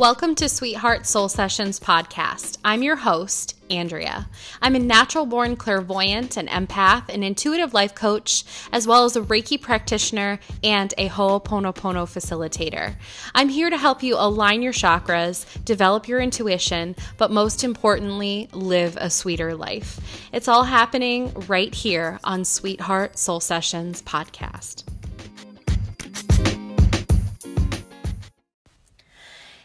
Welcome to Sweetheart Soul Sessions podcast. I'm your host, Andrea. I'm a natural born clairvoyant, an empath, an intuitive life coach, as well as a Reiki practitioner and a Ho'oponopono facilitator. I'm here to help you align your chakras, develop your intuition, but most importantly, live a sweeter life. It's all happening right here on Sweetheart Soul Sessions podcast.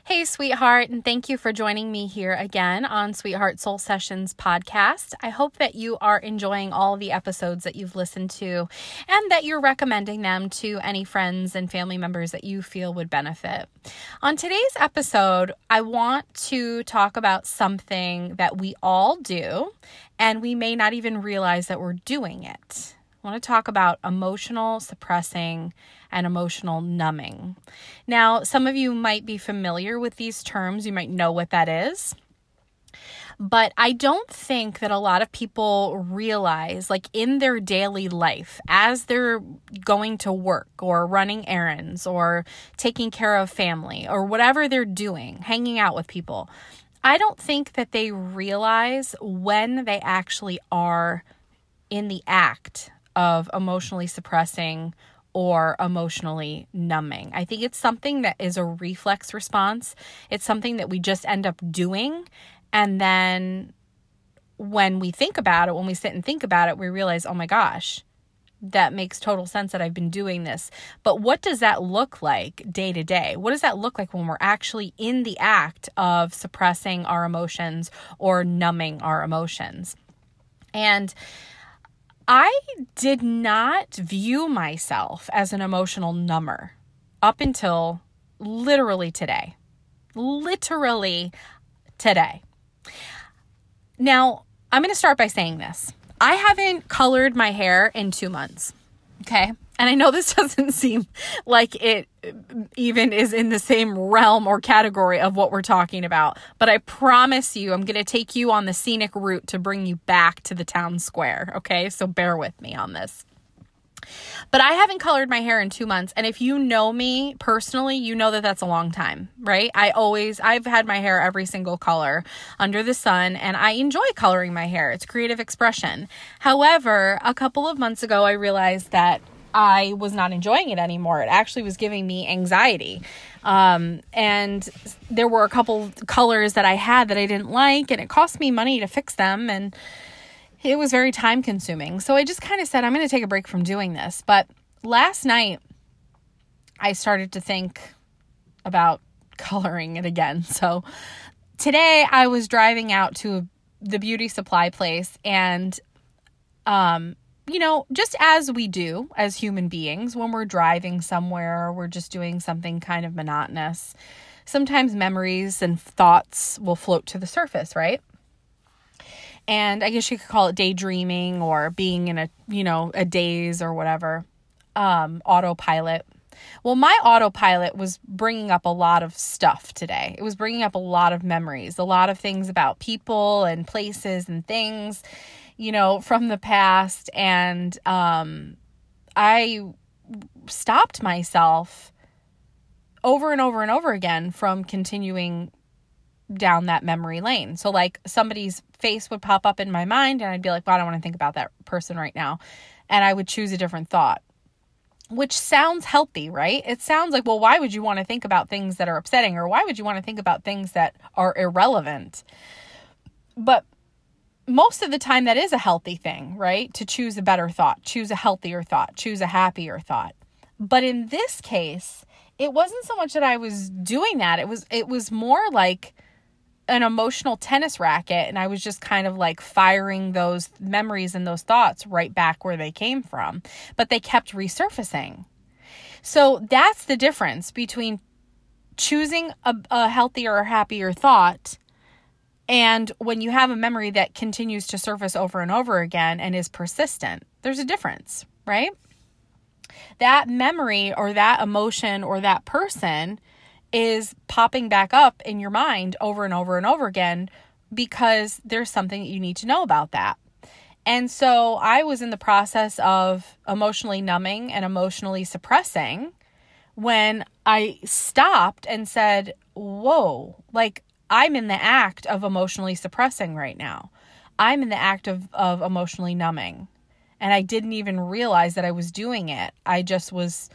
Hey, sweetheart, and thank you for joining me here again on Sweetheart Soul Sessions podcast. I hope that you are enjoying all the episodes that you've listened to and that you're recommending them to any friends and family members that you feel would benefit. On today's episode, I want to talk about something that we all do, and we may not even realize that we're doing it. I want to talk about emotional suppressing and emotional numbing. Now, some of you might be familiar with these terms, you might know what that is. But I don't think that a lot of people realize, like in their daily life, as they're going to work or running errands or taking care of family or whatever they're doing, hanging out with people, I don't think that they realize when they actually are in the act of emotionally suppressing or emotionally numbing. I think it's something that is a reflex response. It's something that we just end up doing. And then when we think about it, when we sit and think about it, we realize, oh my gosh, that makes total sense that I've been doing this. But what does that look like day to day? What does that look like when we're actually in the act of suppressing our emotions or numbing our emotions? And I did not view myself as an emotional number up until literally today. Literally today. Now, I'm going to start by saying this. I haven't colored my hair in two months. Okay. And I know this doesn't seem like it even is in the same realm or category of what we're talking about, but I promise you, I'm going to take you on the scenic route to bring you back to the town square. Okay. So bear with me on this. But I haven't colored my hair in two months. And if you know me personally, you know that that's a long time, right? I always, I've had my hair every single color under the sun, and I enjoy coloring my hair. It's creative expression. However, a couple of months ago, I realized that I was not enjoying it anymore. It actually was giving me anxiety. Um, and there were a couple colors that I had that I didn't like, and it cost me money to fix them. And it was very time consuming. So I just kind of said, I'm going to take a break from doing this. But last night, I started to think about coloring it again. So today I was driving out to the beauty supply place and um you know, just as we do as human beings when we're driving somewhere, we're just doing something kind of monotonous. Sometimes memories and thoughts will float to the surface, right? And I guess you could call it daydreaming or being in a, you know, a daze or whatever. Um, autopilot. Well, my autopilot was bringing up a lot of stuff today. It was bringing up a lot of memories, a lot of things about people and places and things you know, from the past. And um, I stopped myself over and over and over again from continuing down that memory lane. So, like, somebody's face would pop up in my mind, and I'd be like, well, I don't want to think about that person right now. And I would choose a different thought, which sounds healthy, right? It sounds like, well, why would you want to think about things that are upsetting, or why would you want to think about things that are irrelevant? But most of the time that is a healthy thing, right? To choose a better thought, choose a healthier thought, choose a happier thought. But in this case, it wasn't so much that I was doing that. It was it was more like an emotional tennis racket and I was just kind of like firing those memories and those thoughts right back where they came from, but they kept resurfacing. So that's the difference between choosing a, a healthier or happier thought and when you have a memory that continues to surface over and over again and is persistent, there's a difference, right? That memory or that emotion or that person is popping back up in your mind over and over and over again because there's something that you need to know about that. And so I was in the process of emotionally numbing and emotionally suppressing when I stopped and said, Whoa, like I'm in the act of emotionally suppressing right now. I'm in the act of, of emotionally numbing. And I didn't even realize that I was doing it. I just was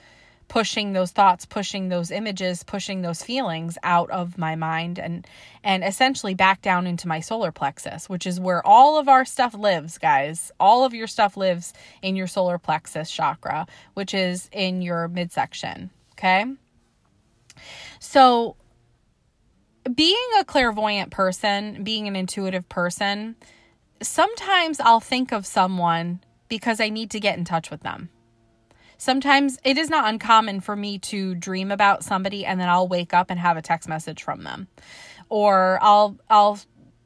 pushing those thoughts, pushing those images, pushing those feelings out of my mind and and essentially back down into my solar plexus, which is where all of our stuff lives, guys. All of your stuff lives in your solar plexus chakra, which is in your midsection, okay? So being a clairvoyant person, being an intuitive person, sometimes I'll think of someone because I need to get in touch with them. Sometimes it is not uncommon for me to dream about somebody and then I'll wake up and have a text message from them. Or I'll I'll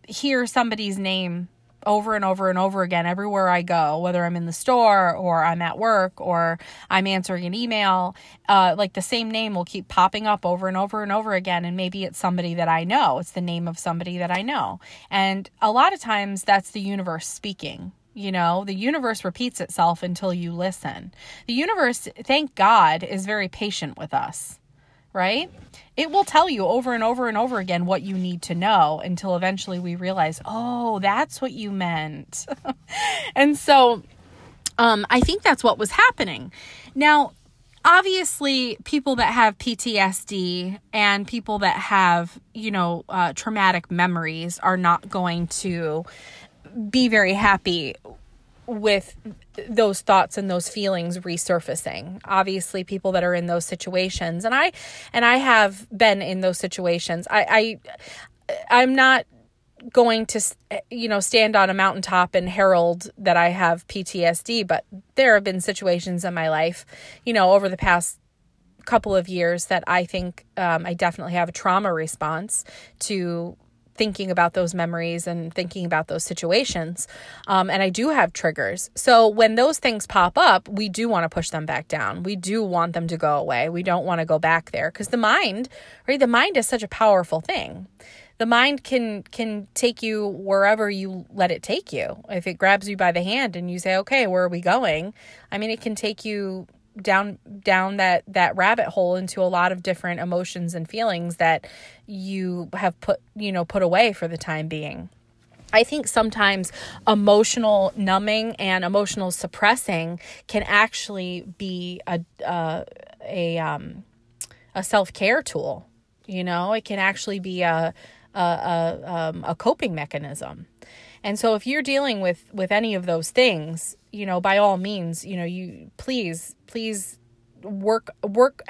hear somebody's name over and over and over again everywhere I go, whether I'm in the store or I'm at work or I'm answering an email. Uh, like the same name will keep popping up over and over and over again. And maybe it's somebody that I know, it's the name of somebody that I know. And a lot of times that's the universe speaking. You know, the universe repeats itself until you listen. The universe, thank God, is very patient with us right? It will tell you over and over and over again what you need to know until eventually we realize, oh, that's what you meant. and so um, I think that's what was happening. Now, obviously, people that have PTSD and people that have, you know, uh, traumatic memories are not going to be very happy with those thoughts and those feelings resurfacing. Obviously people that are in those situations and i and i have been in those situations. I i i'm not going to you know stand on a mountaintop and herald that i have ptsd but there have been situations in my life you know over the past couple of years that i think um, i definitely have a trauma response to thinking about those memories and thinking about those situations. Um, and I do have triggers. So when those things pop up, we do want to push them back down. We do want them to go away. We don't want to go back there because the mind, right? The mind is such a powerful thing. The mind can can take you wherever you let it take you. If it grabs you by the hand and you say, "Okay, where are we going?" I mean, it can take you down down that that rabbit hole into a lot of different emotions and feelings that you have put you know put away for the time being I think sometimes emotional numbing and emotional suppressing can actually be a uh, a um, a self care tool. You know, it can actually be a a a, um, a coping mechanism. And so if you're dealing with with any of those things, you know, by all means, you know, you please please work work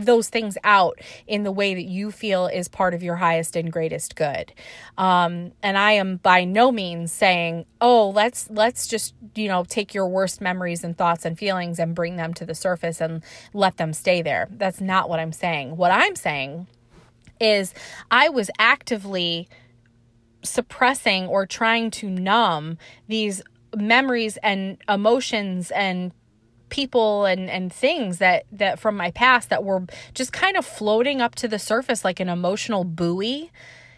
those things out in the way that you feel is part of your highest and greatest good. Um, and I am by no means saying, oh, let's let's just you know take your worst memories and thoughts and feelings and bring them to the surface and let them stay there. That's not what I'm saying. What I'm saying is I was actively suppressing or trying to numb these memories and emotions and people and and things that that from my past that were just kind of floating up to the surface like an emotional buoy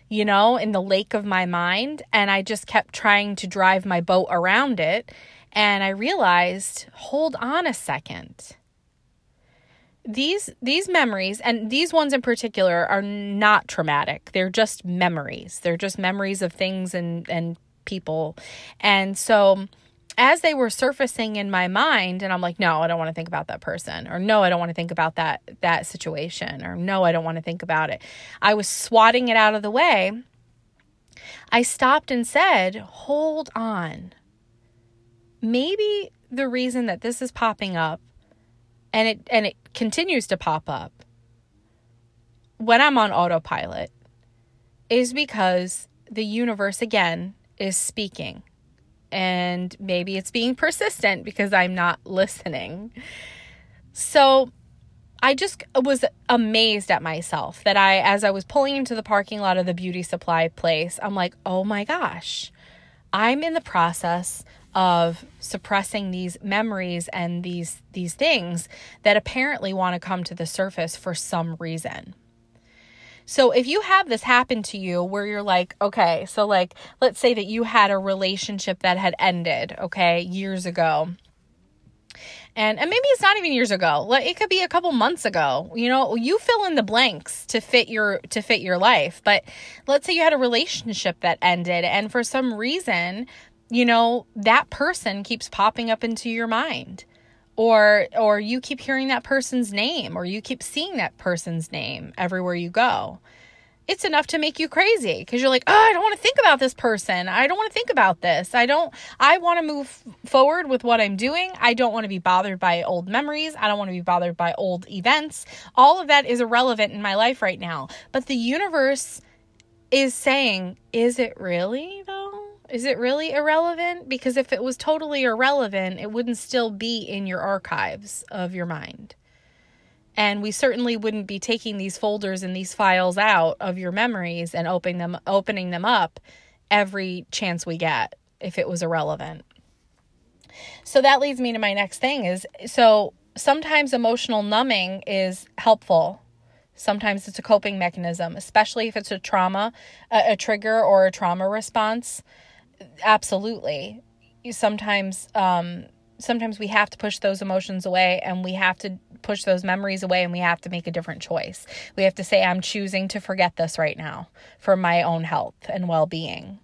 you know in the lake of my mind. And i just kept trying to drive my boat around it. And i realized hold on a second. These these memories and these ones in particular are not traumatic. They're just memories. They're just memories of things and and people. And so as they were surfacing in my mind and i'm like no i don't want to think about that person or no i don't want to think about that that situation or no i don't want to think about it. I was swatting it out of the way. I stopped and said hold on. Maybe the reason that this is popping up and it and it continues to pop up when I'm on autopilot is because the universe again is speaking. And maybe it's being persistent because I'm not listening. So I just was amazed at myself that I, as I was pulling into the parking lot of the beauty supply place, I'm like, oh my gosh, I'm in the process of suppressing these memories and these these things that apparently want to come to the surface for some reason. So if you have this happen to you where you're like, okay, so like let's say that you had a relationship that had ended, okay, years ago. and and maybe it's not even years ago. Like it could be a couple months ago. You know you fill in the blanks to fit your to fit your life. But let's say you had a relationship that ended and for some reason you know that person keeps popping up into your mind or or you keep hearing that person's name or you keep seeing that person's name everywhere you go it's enough to make you crazy because you're like, oh, I don't want to think about this person. I don't want to think about this. I don't, I want to move forward with what I'm doing. I don't want to be bothered by old memories. I don't want to be bothered by old events. All of that is irrelevant in my life right now. But the universe is saying, is it really though? Is it really irrelevant? Because if it was totally irrelevant, it wouldn't still be in your archives of your mind. And we certainly wouldn't be taking these folders and these files out of your memories and opening them opening them up every chance we get if it was irrelevant. So that leads me to my next thing is so sometimes emotional numbing is helpful. Sometimes it's a coping mechanism, especially if it's a trauma, a, a trigger or a trauma response. Absolutely. Sometimes um, sometimes we have to push those emotions away and we have to push those memories away and we have to make a different choice. We have to say, I'm choosing to forget this right now for my own health and well being.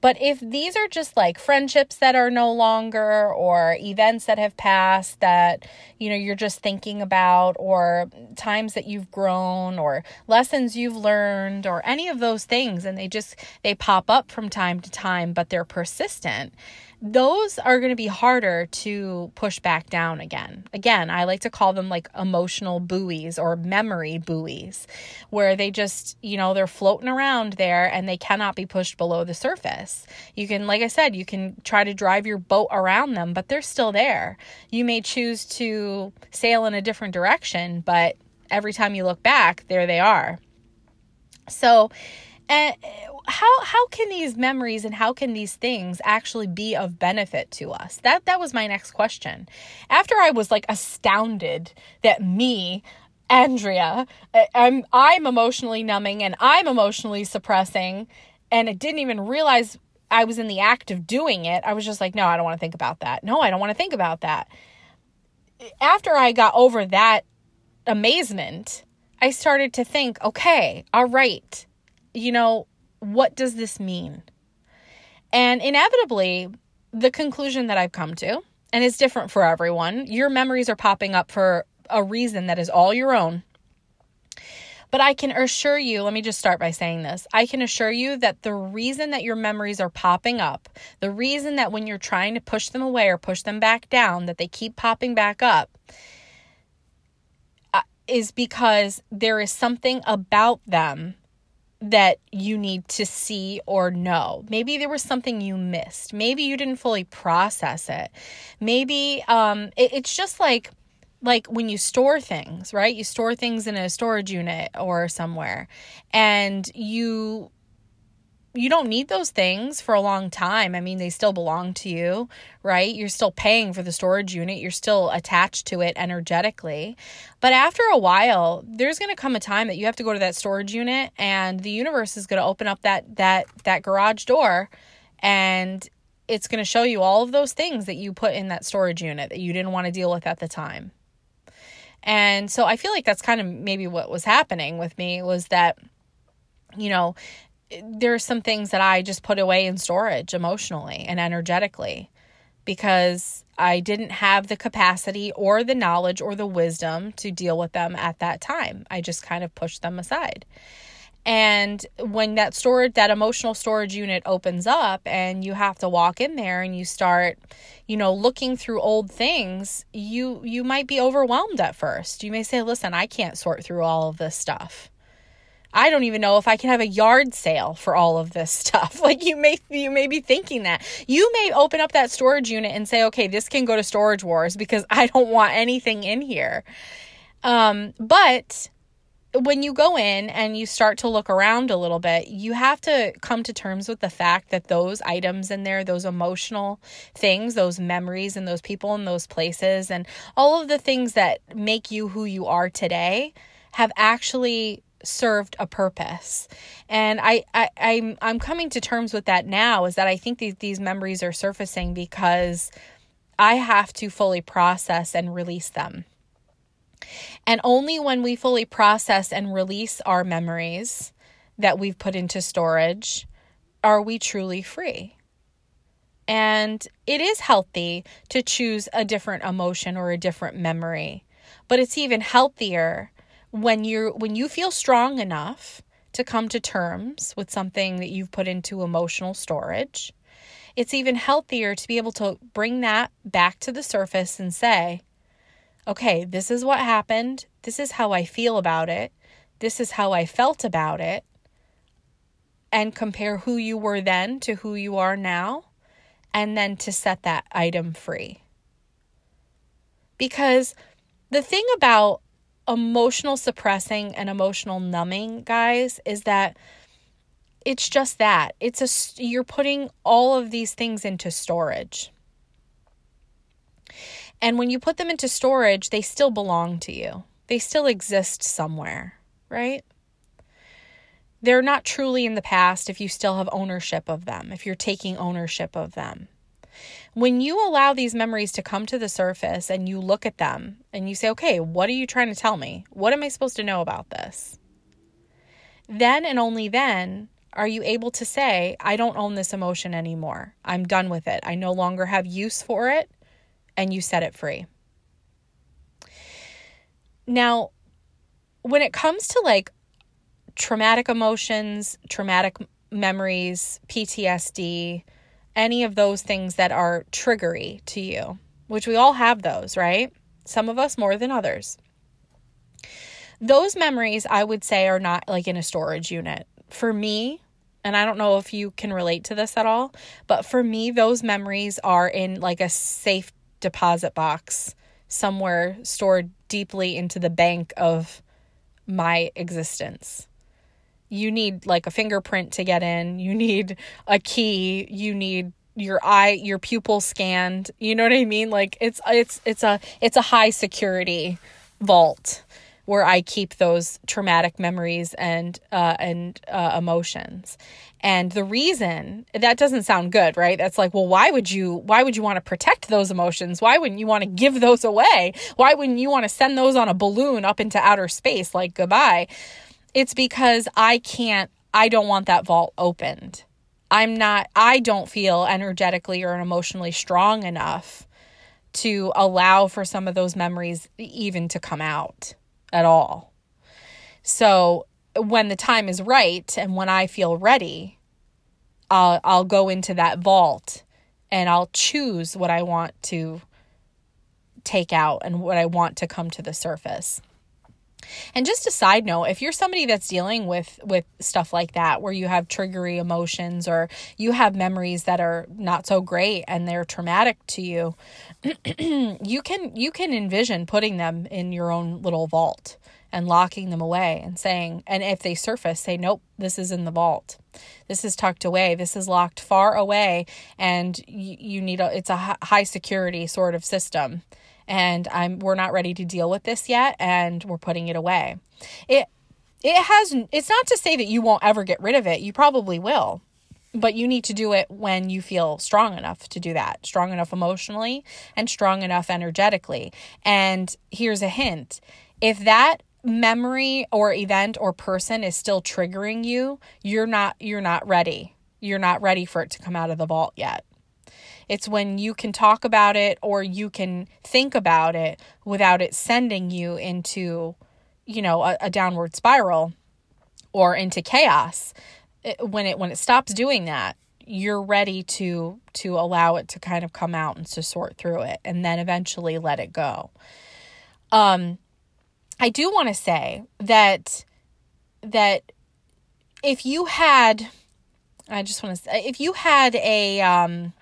But if these are just like friendships that are no longer or events that have passed that, you know, you're just thinking about or times that you've grown or lessons you've learned or any of those things and they just they pop up from time to time but they're persistent those are going to be harder to push back down again. Again, I like to call them like emotional buoys or memory buoys, where they just, you know, they're floating around there and they cannot be pushed below the surface. You can, like I said, you can try to drive your boat around them, but they're still there. You may choose to sail in a different direction, but every time you look back, there they are. So, and how how can these memories and how can these things actually be of benefit to us? That that was my next question. After I was like astounded that me Andrea, uh, I'm I'm emotionally numbing and I'm emotionally suppressing and I didn't even realize I was in the act of doing it. I was just like, no, I don't want to think about that. No, I don't want to think about that. After I got over that amazement, I started to think, okay, all right you know, what does this mean? And inevitably, the conclusion that I've come to, and it's different for everyone, your memories are popping up for a reason that is all your own. But I can assure you, let me just start by saying this. I can assure you that the reason that your memories are popping up, the reason that when you're trying to push them away or push them back down, that they keep popping back up, uh, is because there is something about them that you need to see or know. Maybe there was something you missed. Maybe you didn't fully process it. Maybe um, it, it's just like like when you store things, right? You store things in a storage unit or somewhere, and you you don't need those things for a long time. I mean, they still belong to you, right? You're still paying for the storage unit, you're still attached to it energetically. But after a while, there's going to come a time that you have to go to that storage unit and the universe is going to open up that that that garage door and it's going to show you all of those things that you put in that storage unit that you didn't want to deal with at the time. And so I feel like that's kind of maybe what was happening with me was that you know, there are some things that I just put away in storage emotionally and energetically because I didn't have the capacity or the knowledge or the wisdom to deal with them at that time. I just kind of pushed them aside. And when that storage, that emotional storage unit opens up and you have to walk in there and you start, you know, looking through old things, you you might be overwhelmed at first. You may say, "Listen, I can't sort through all of this stuff." I don't even know if I can have a yard sale for all of this stuff. Like you may you may be thinking that. You may open up that storage unit and say, "Okay, this can go to Storage Wars because I don't want anything in here." Um, but when you go in and you start to look around a little bit, you have to come to terms with the fact that those items in there, those emotional things, those memories and those people and those places and all of the things that make you who you are today have actually served a purpose. And I, I I'm I'm coming to terms with that now is that I think these these memories are surfacing because I have to fully process and release them. And only when we fully process and release our memories that we've put into storage are we truly free. And it is healthy to choose a different emotion or a different memory. But it's even healthier when you when you feel strong enough to come to terms with something that you've put into emotional storage. It's even healthier to be able to bring that back to the surface and say, okay, this is what happened. This is how I feel about it. This is how I felt about it. And compare who you were then to who you are now. And then to set that item free. Because the thing about emotional suppressing and emotional numbing, guys, is that it's just that. It's a you're putting all of these things into storage. And when you put them into storage, they still belong to you. They still exist somewhere, right? They're not truly in the past if you still have ownership of them, if you're taking ownership of them. When you allow these memories to come to the surface and you look at them and you say, okay, what are you trying to tell me? What am I supposed to know about this? Then and only then are you able to say, I don't own this emotion anymore. I'm done with it. I no longer have use for it. And you set it free. Now, when it comes to like traumatic emotions, traumatic memories, PTSD, any of those things that are triggery to you, which we all have those, right? Some of us more than others. Those memories, I would say, are not like in a storage unit. For me, and I don't know if you can relate to this at all, but for me, those memories are in like a safe deposit box somewhere stored deeply into the bank of my existence you need like a fingerprint to get in, you need a key, you need your eye your pupil scanned. You know what I mean? Like it's it's it's a it's a high security vault where I keep those traumatic memories and uh, and uh, emotions. And the reason that doesn't sound good, right? That's like, well, why would you why would you want to protect those emotions? Why wouldn't you want to give those away? Why wouldn't you want to send those on a balloon up into outer space like goodbye? It's because I can't, I don't want that vault opened. I'm not, I don't feel energetically or emotionally strong enough to allow for some of those memories even to come out at all. So when the time is right and when I feel ready, I'll, I'll go into that vault and I'll choose what I want to take out and what I want to come to the surface. And just a side note, if you're somebody that's dealing with with stuff like that where you have triggery emotions or you have memories that are not so great and they're traumatic to you, you can you can envision putting them in your own little vault and locking them away and saying and if they surface say nope this is in the vault. This is tucked away. This is locked far away and you, you need a it's a high security sort of system and I'm we're not ready to deal with this yet and we're putting it away. It it has it's not to say that you won't ever get rid of it. You probably will. But you need to do it when you feel strong enough to do that, strong enough emotionally and strong enough energetically. And here's a hint. If that memory or event or person is still triggering you, you're not you're not ready. You're not ready for it to come out of the vault yet. It's when you can talk about it or you can think about it without it sending you into, you know, a, a downward spiral or into chaos. It, when it when it stops doing that, you're ready to to allow it to kind of come out and to sort through it and then eventually let it go. Um I do want to say that that if you had I just want to say if you had a um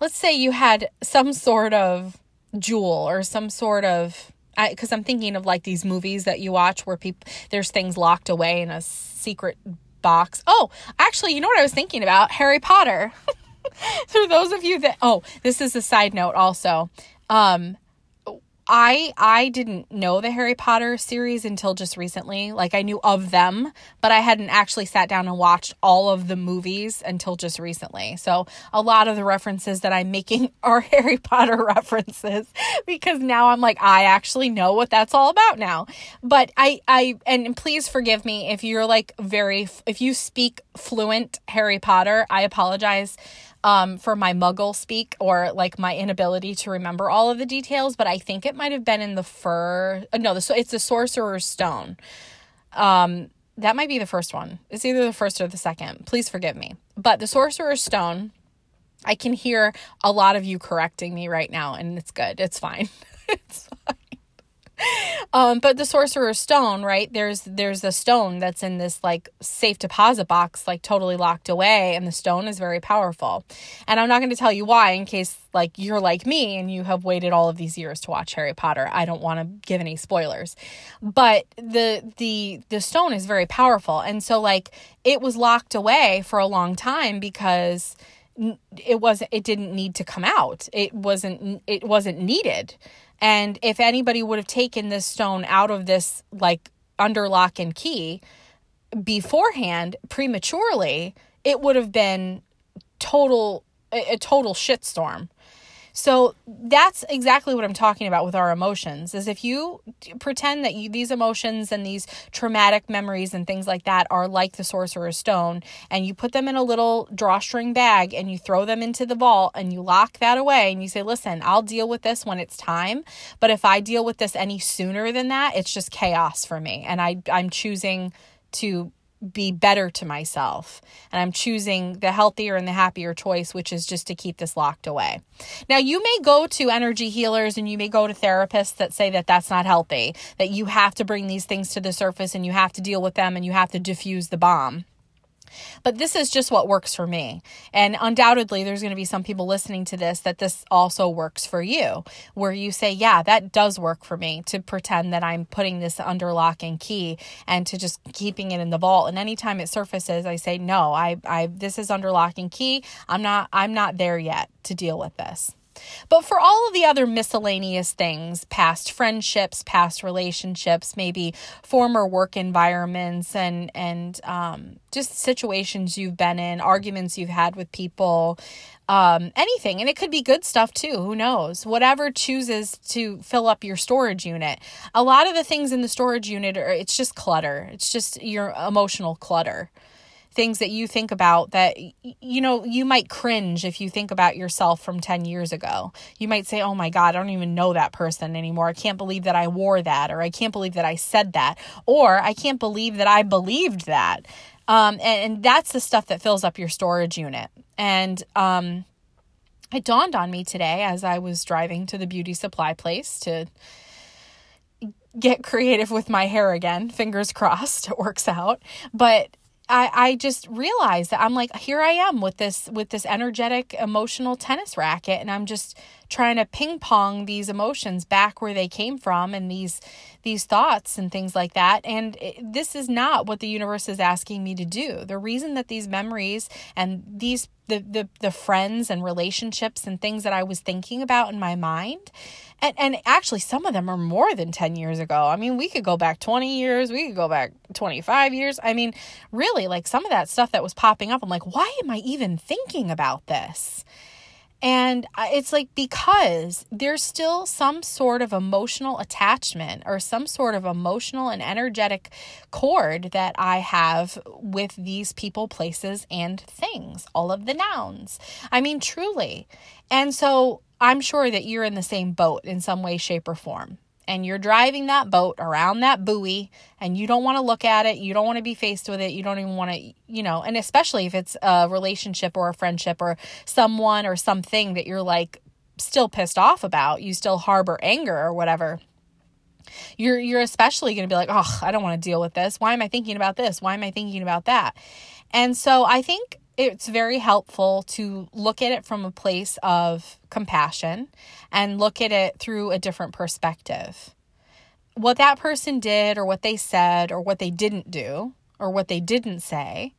let's say you had some sort of jewel or some sort of because I'm thinking of like these movies that you watch where people there's things locked away in a secret box. Oh, actually, you know what I was thinking about? Harry Potter. For those of you that oh, this is a side note also. Um I I didn't know the Harry Potter series until just recently. Like I knew of them, but I hadn't actually sat down and watched all of the movies until just recently. So a lot of the references that I'm making are Harry Potter references because now I'm like I actually know what that's all about now. But I I and please forgive me if you're like very if you speak fluent Harry Potter, I apologize um, for my muggle speak or like my inability to remember all of the details, but I think it might have been in the fur. Uh, no, the, it's the Sorcerer's Stone. Um, that might be the first one. It's either the first or the second. Please forgive me. But the Sorcerer's Stone, I can hear a lot of you correcting me right now, and it's good. It's fine. it's um, but the sorcerer's stone, right? There's there's a stone that's in this like safe deposit box, like totally locked away, and the stone is very powerful. And I'm not going to tell you why, in case like you're like me and you have waited all of these years to watch Harry Potter. I don't want to give any spoilers, but the the the stone is very powerful, and so like it was locked away for a long time because it wasn't it didn't need to come out. It wasn't it wasn't needed and if anybody would have taken this stone out of this like under lock and key beforehand prematurely, it would have been total a total shitstorm. So that's exactly what I'm talking about with our emotions is if you pretend that you these emotions and these traumatic memories and things like that are like the sorcerer's stone and you put them in a little drawstring bag and you throw them into the vault and you lock that away and you say, "Listen, I'll deal with this when it's time, but if I deal with this any sooner than that, it's just chaos for me." And I I'm choosing to be better to myself. And I'm choosing the healthier and the happier choice, which is just to keep this locked away. Now, you may go to energy healers and you may go to therapists that say that that's not healthy, that you have to bring these things to the surface and you have to deal with them and you have to diffuse the bomb. But this is just what works for me. And undoubtedly, there's going to be some people listening to this that this also works for you, where you say, Yeah, that does work for me to pretend that I'm putting this under lock and key and to just keeping it in the vault. And anytime it surfaces, I say, No, I, I, this is under lock and key. I'm not, I'm not there yet to deal with this. But for all of the other miscellaneous things, past friendships, past relationships, maybe former work environments, and and um, just situations you've been in, arguments you've had with people, um, anything, and it could be good stuff too. Who knows? Whatever chooses to fill up your storage unit. A lot of the things in the storage unit are it's just clutter. It's just your emotional clutter things that you think about that you know you might cringe if you think about yourself from 10 years ago. You might say oh my god i don't even know that person anymore. I can't believe that i wore that or i can't believe that i said that or i can't believe that i believed that. Um, and, and, that's the stuff that fills up your storage unit. And um, it dawned on me today as i was driving to the beauty supply place to get creative with my hair again fingers crossed it works out. But I, I just realized that I'm like here I am with this with this energetic emotional tennis racket and I'm just trying to ping pong these emotions back where they came from and these these thoughts and things like that. And it, this is not what the universe is asking me to do. The reason that these memories and these the the, the friends and relationships and things that I was thinking about in my mind. And and actually some of them are more than 10 years ago. I mean we could go back 20 years. We could go back 25 years. I mean really like some of that stuff that was popping up i'm like why am i even thinking about this and it's like because there's still some sort of emotional attachment or some sort of emotional and energetic cord that I have with these people, places, and things, all of the nouns. I mean, truly. And so I'm sure that you're in the same boat in some way, shape, or form. And you're driving that boat around that buoy and you don't want to look at it. You don't want to be faced with it. You don't even want to, you know, and especially if it's a relationship or a friendship or someone or something that you're like still pissed off about, you still harbor anger or whatever you're you're especially going to be like, "Oh, I don't want to deal with this. Why am I thinking about this? Why am I thinking about that?" And so I think it's very helpful to look at it from a place of compassion and look at it through a different perspective. What that person did, or what they said, or what they didn't do, or what they didn't say,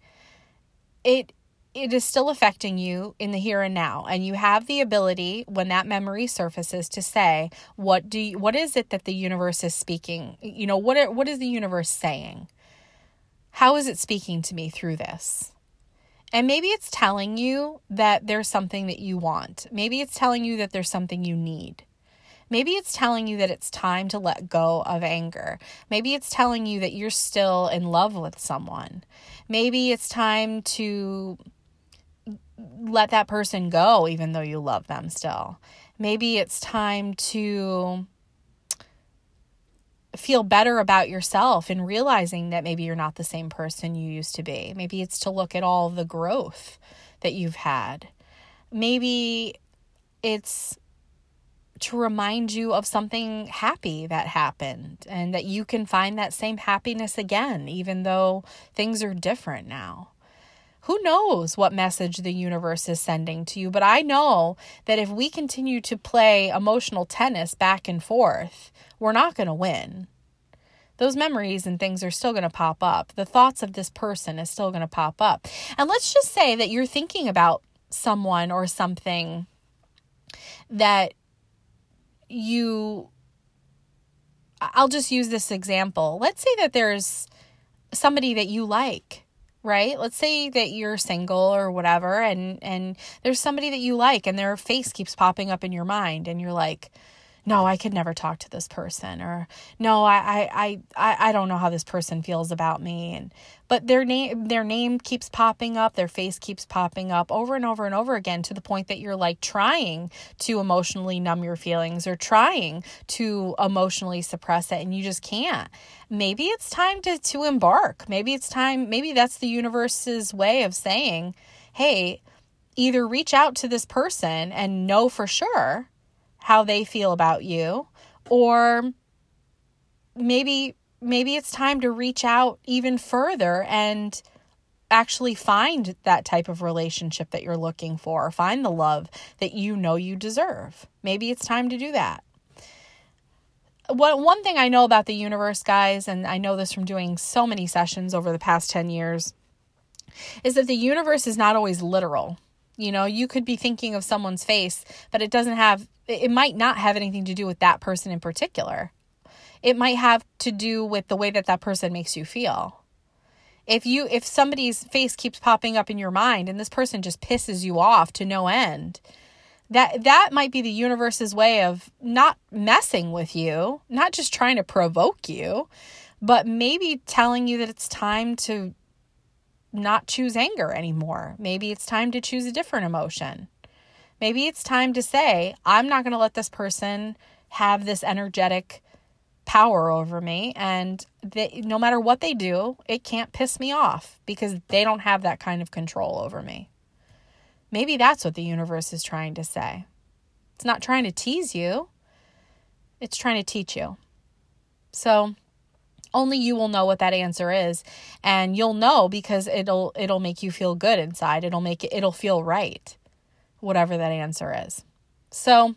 it it is still affecting you in the here and now. And you have the ability when that memory surfaces to say what do you, what is it that the universe is speaking? You know what are, what is the universe saying? How is it speaking to me through this and maybe it's telling you that there's something that you want maybe it's telling you that there's something you need Maybe it's telling you that it's time to let go of anger. Maybe it's telling you that you're still in love with someone. Maybe it's time to let that person go, even though you love them still. Maybe it's time to feel better about yourself and realizing that maybe you're not the same person you used to be. Maybe it's to look at all the growth that you've had. Maybe it's to remind you of something happy that happened and that you can find that same happiness again, even though things are different now who knows what message the universe is sending to you? But I know that if we continue to play emotional tennis back and forth, we're not going to win. Those memories and things are still going to pop up. The thoughts of this person is still going to pop up. And let's just say that you're thinking about someone or something that you I'll just use this example. Let's say that there's somebody that you like right? Let's say that you're single or whatever and and there's somebody that you like and their face keeps popping up in your mind and you're like, no, I could never talk to this person, or no, I, I, I, I don't know how this person feels about me, and but their name, their name keeps popping up, their face keeps popping up over and over and over again to the point that you're like trying to emotionally numb your feelings or trying to emotionally suppress it, and you just can't. Maybe it's time to to embark. Maybe it's time. Maybe that's the universe's way of saying, hey. Either reach out to this person and know for sure how they feel about you or maybe maybe it's time to reach out even further and actually find that type of relationship that you're looking for find the love that you know you deserve maybe it's time to do that what one thing I know about the universe, guys, and I know this from doing so many sessions over the past 10 years, is that the universe is not always literal. You know, you could be thinking of someone's face, but it doesn't have, it might not have anything to do with that person in particular. It might have to do with the way that that person makes you feel. If you, if somebody's face keeps popping up in your mind and this person just pisses you off to no end, that that might be the universe's way of not messing with you, not just trying to provoke you, but maybe telling you that it's time to not choose anger anymore. Maybe it's time to choose a different emotion. Maybe it's time to say, I'm not going to let this person have this energetic power over me. And they, no matter what they do, it can't piss me off because they don't have that kind of control over me. Maybe that's what the universe is trying to say. It's not trying to tease you, it's trying to teach you. So, only you will know what that answer is and you'll know because it'll it'll make you feel good inside it'll make it it'll feel right whatever that answer is so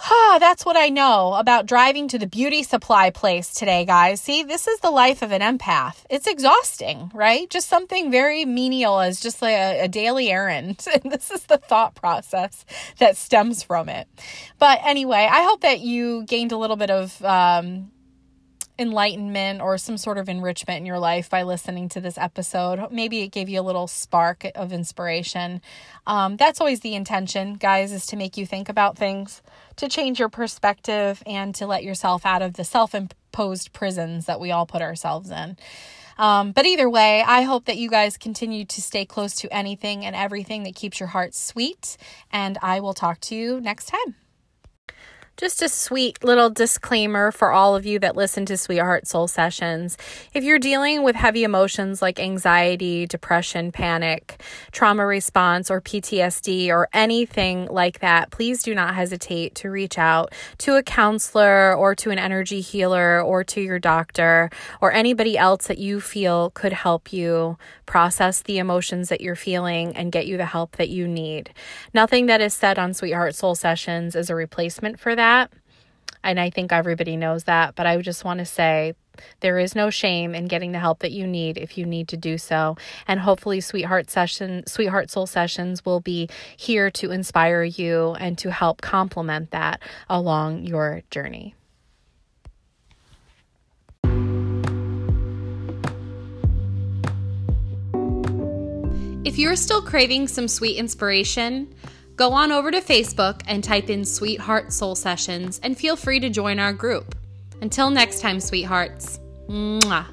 Ah, that's what I know about driving to the beauty supply place today, guys. See, this is the life of an empath. It's exhausting, right? Just something very menial as just like a, a daily errand. And this is the thought process that stems from it. But anyway, I hope that you gained a little bit of um, enlightenment or some sort of enrichment in your life by listening to this episode. Maybe it gave you a little spark of inspiration. Um, that's always the intention, guys, is to make you think about things, to change your perspective, and to let yourself out of the self imposed prisons that we all put ourselves in. Um, but either way, I hope that you guys continue to stay close to anything and everything that keeps your heart sweet. And I will talk to you next time. Just a sweet little disclaimer for all of you that listen to Sweetheart Soul Sessions. If you're dealing with heavy emotions like anxiety, depression, panic, trauma response, or PTSD, or anything like that, please do not hesitate to reach out to a counselor or to an energy healer or to your doctor or anybody else that you feel could help you process the emotions that you're feeling and get you the help that you need. Nothing that is said on Sweetheart Soul Sessions is a replacement for that that. And I think everybody knows that. But I just want to say There is no shame in getting the help that you need if you need to do so. And hopefully Sweetheart Session Sweetheart Soul Sessions will be here to inspire you and to help complement that along your journey. If you're still craving some sweet inspiration, go on over to Facebook and type in Sweetheart Soul Sessions and feel free to join our group. Until next time, sweethearts. Mwah.